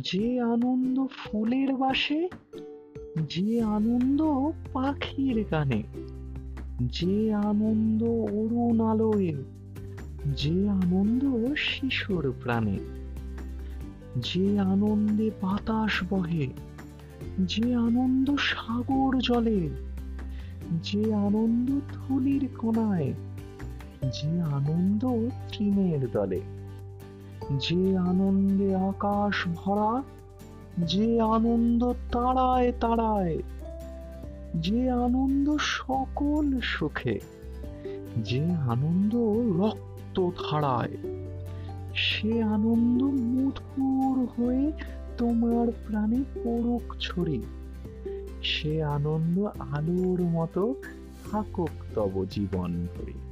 যে আনন্দ ফুলের বাসে, যে আনন্দ পাখির গানে যে আনন্দ অরুণ আলোয়, যে আনন্দ শিশুর প্রাণে, যে আনন্দে বাতাস বহে, যে আনন্দ সাগর জলে, যে আনন্দ ধুলির কোনায়, যে আনন্দ তৃণের দলে। যে আনন্দে আকাশ ভরা, যে আনন্দ তারায় তারায়, যে আনন্দ সকল সুখে, যে আনন্দ রক্ত ধারায়, সে আনন্দ মধুর হয়ে তোমার প্রাণে পড়ুক ছড়ি, সে আনন্দ আলোর মতো থাকুক তব জীবন ভরে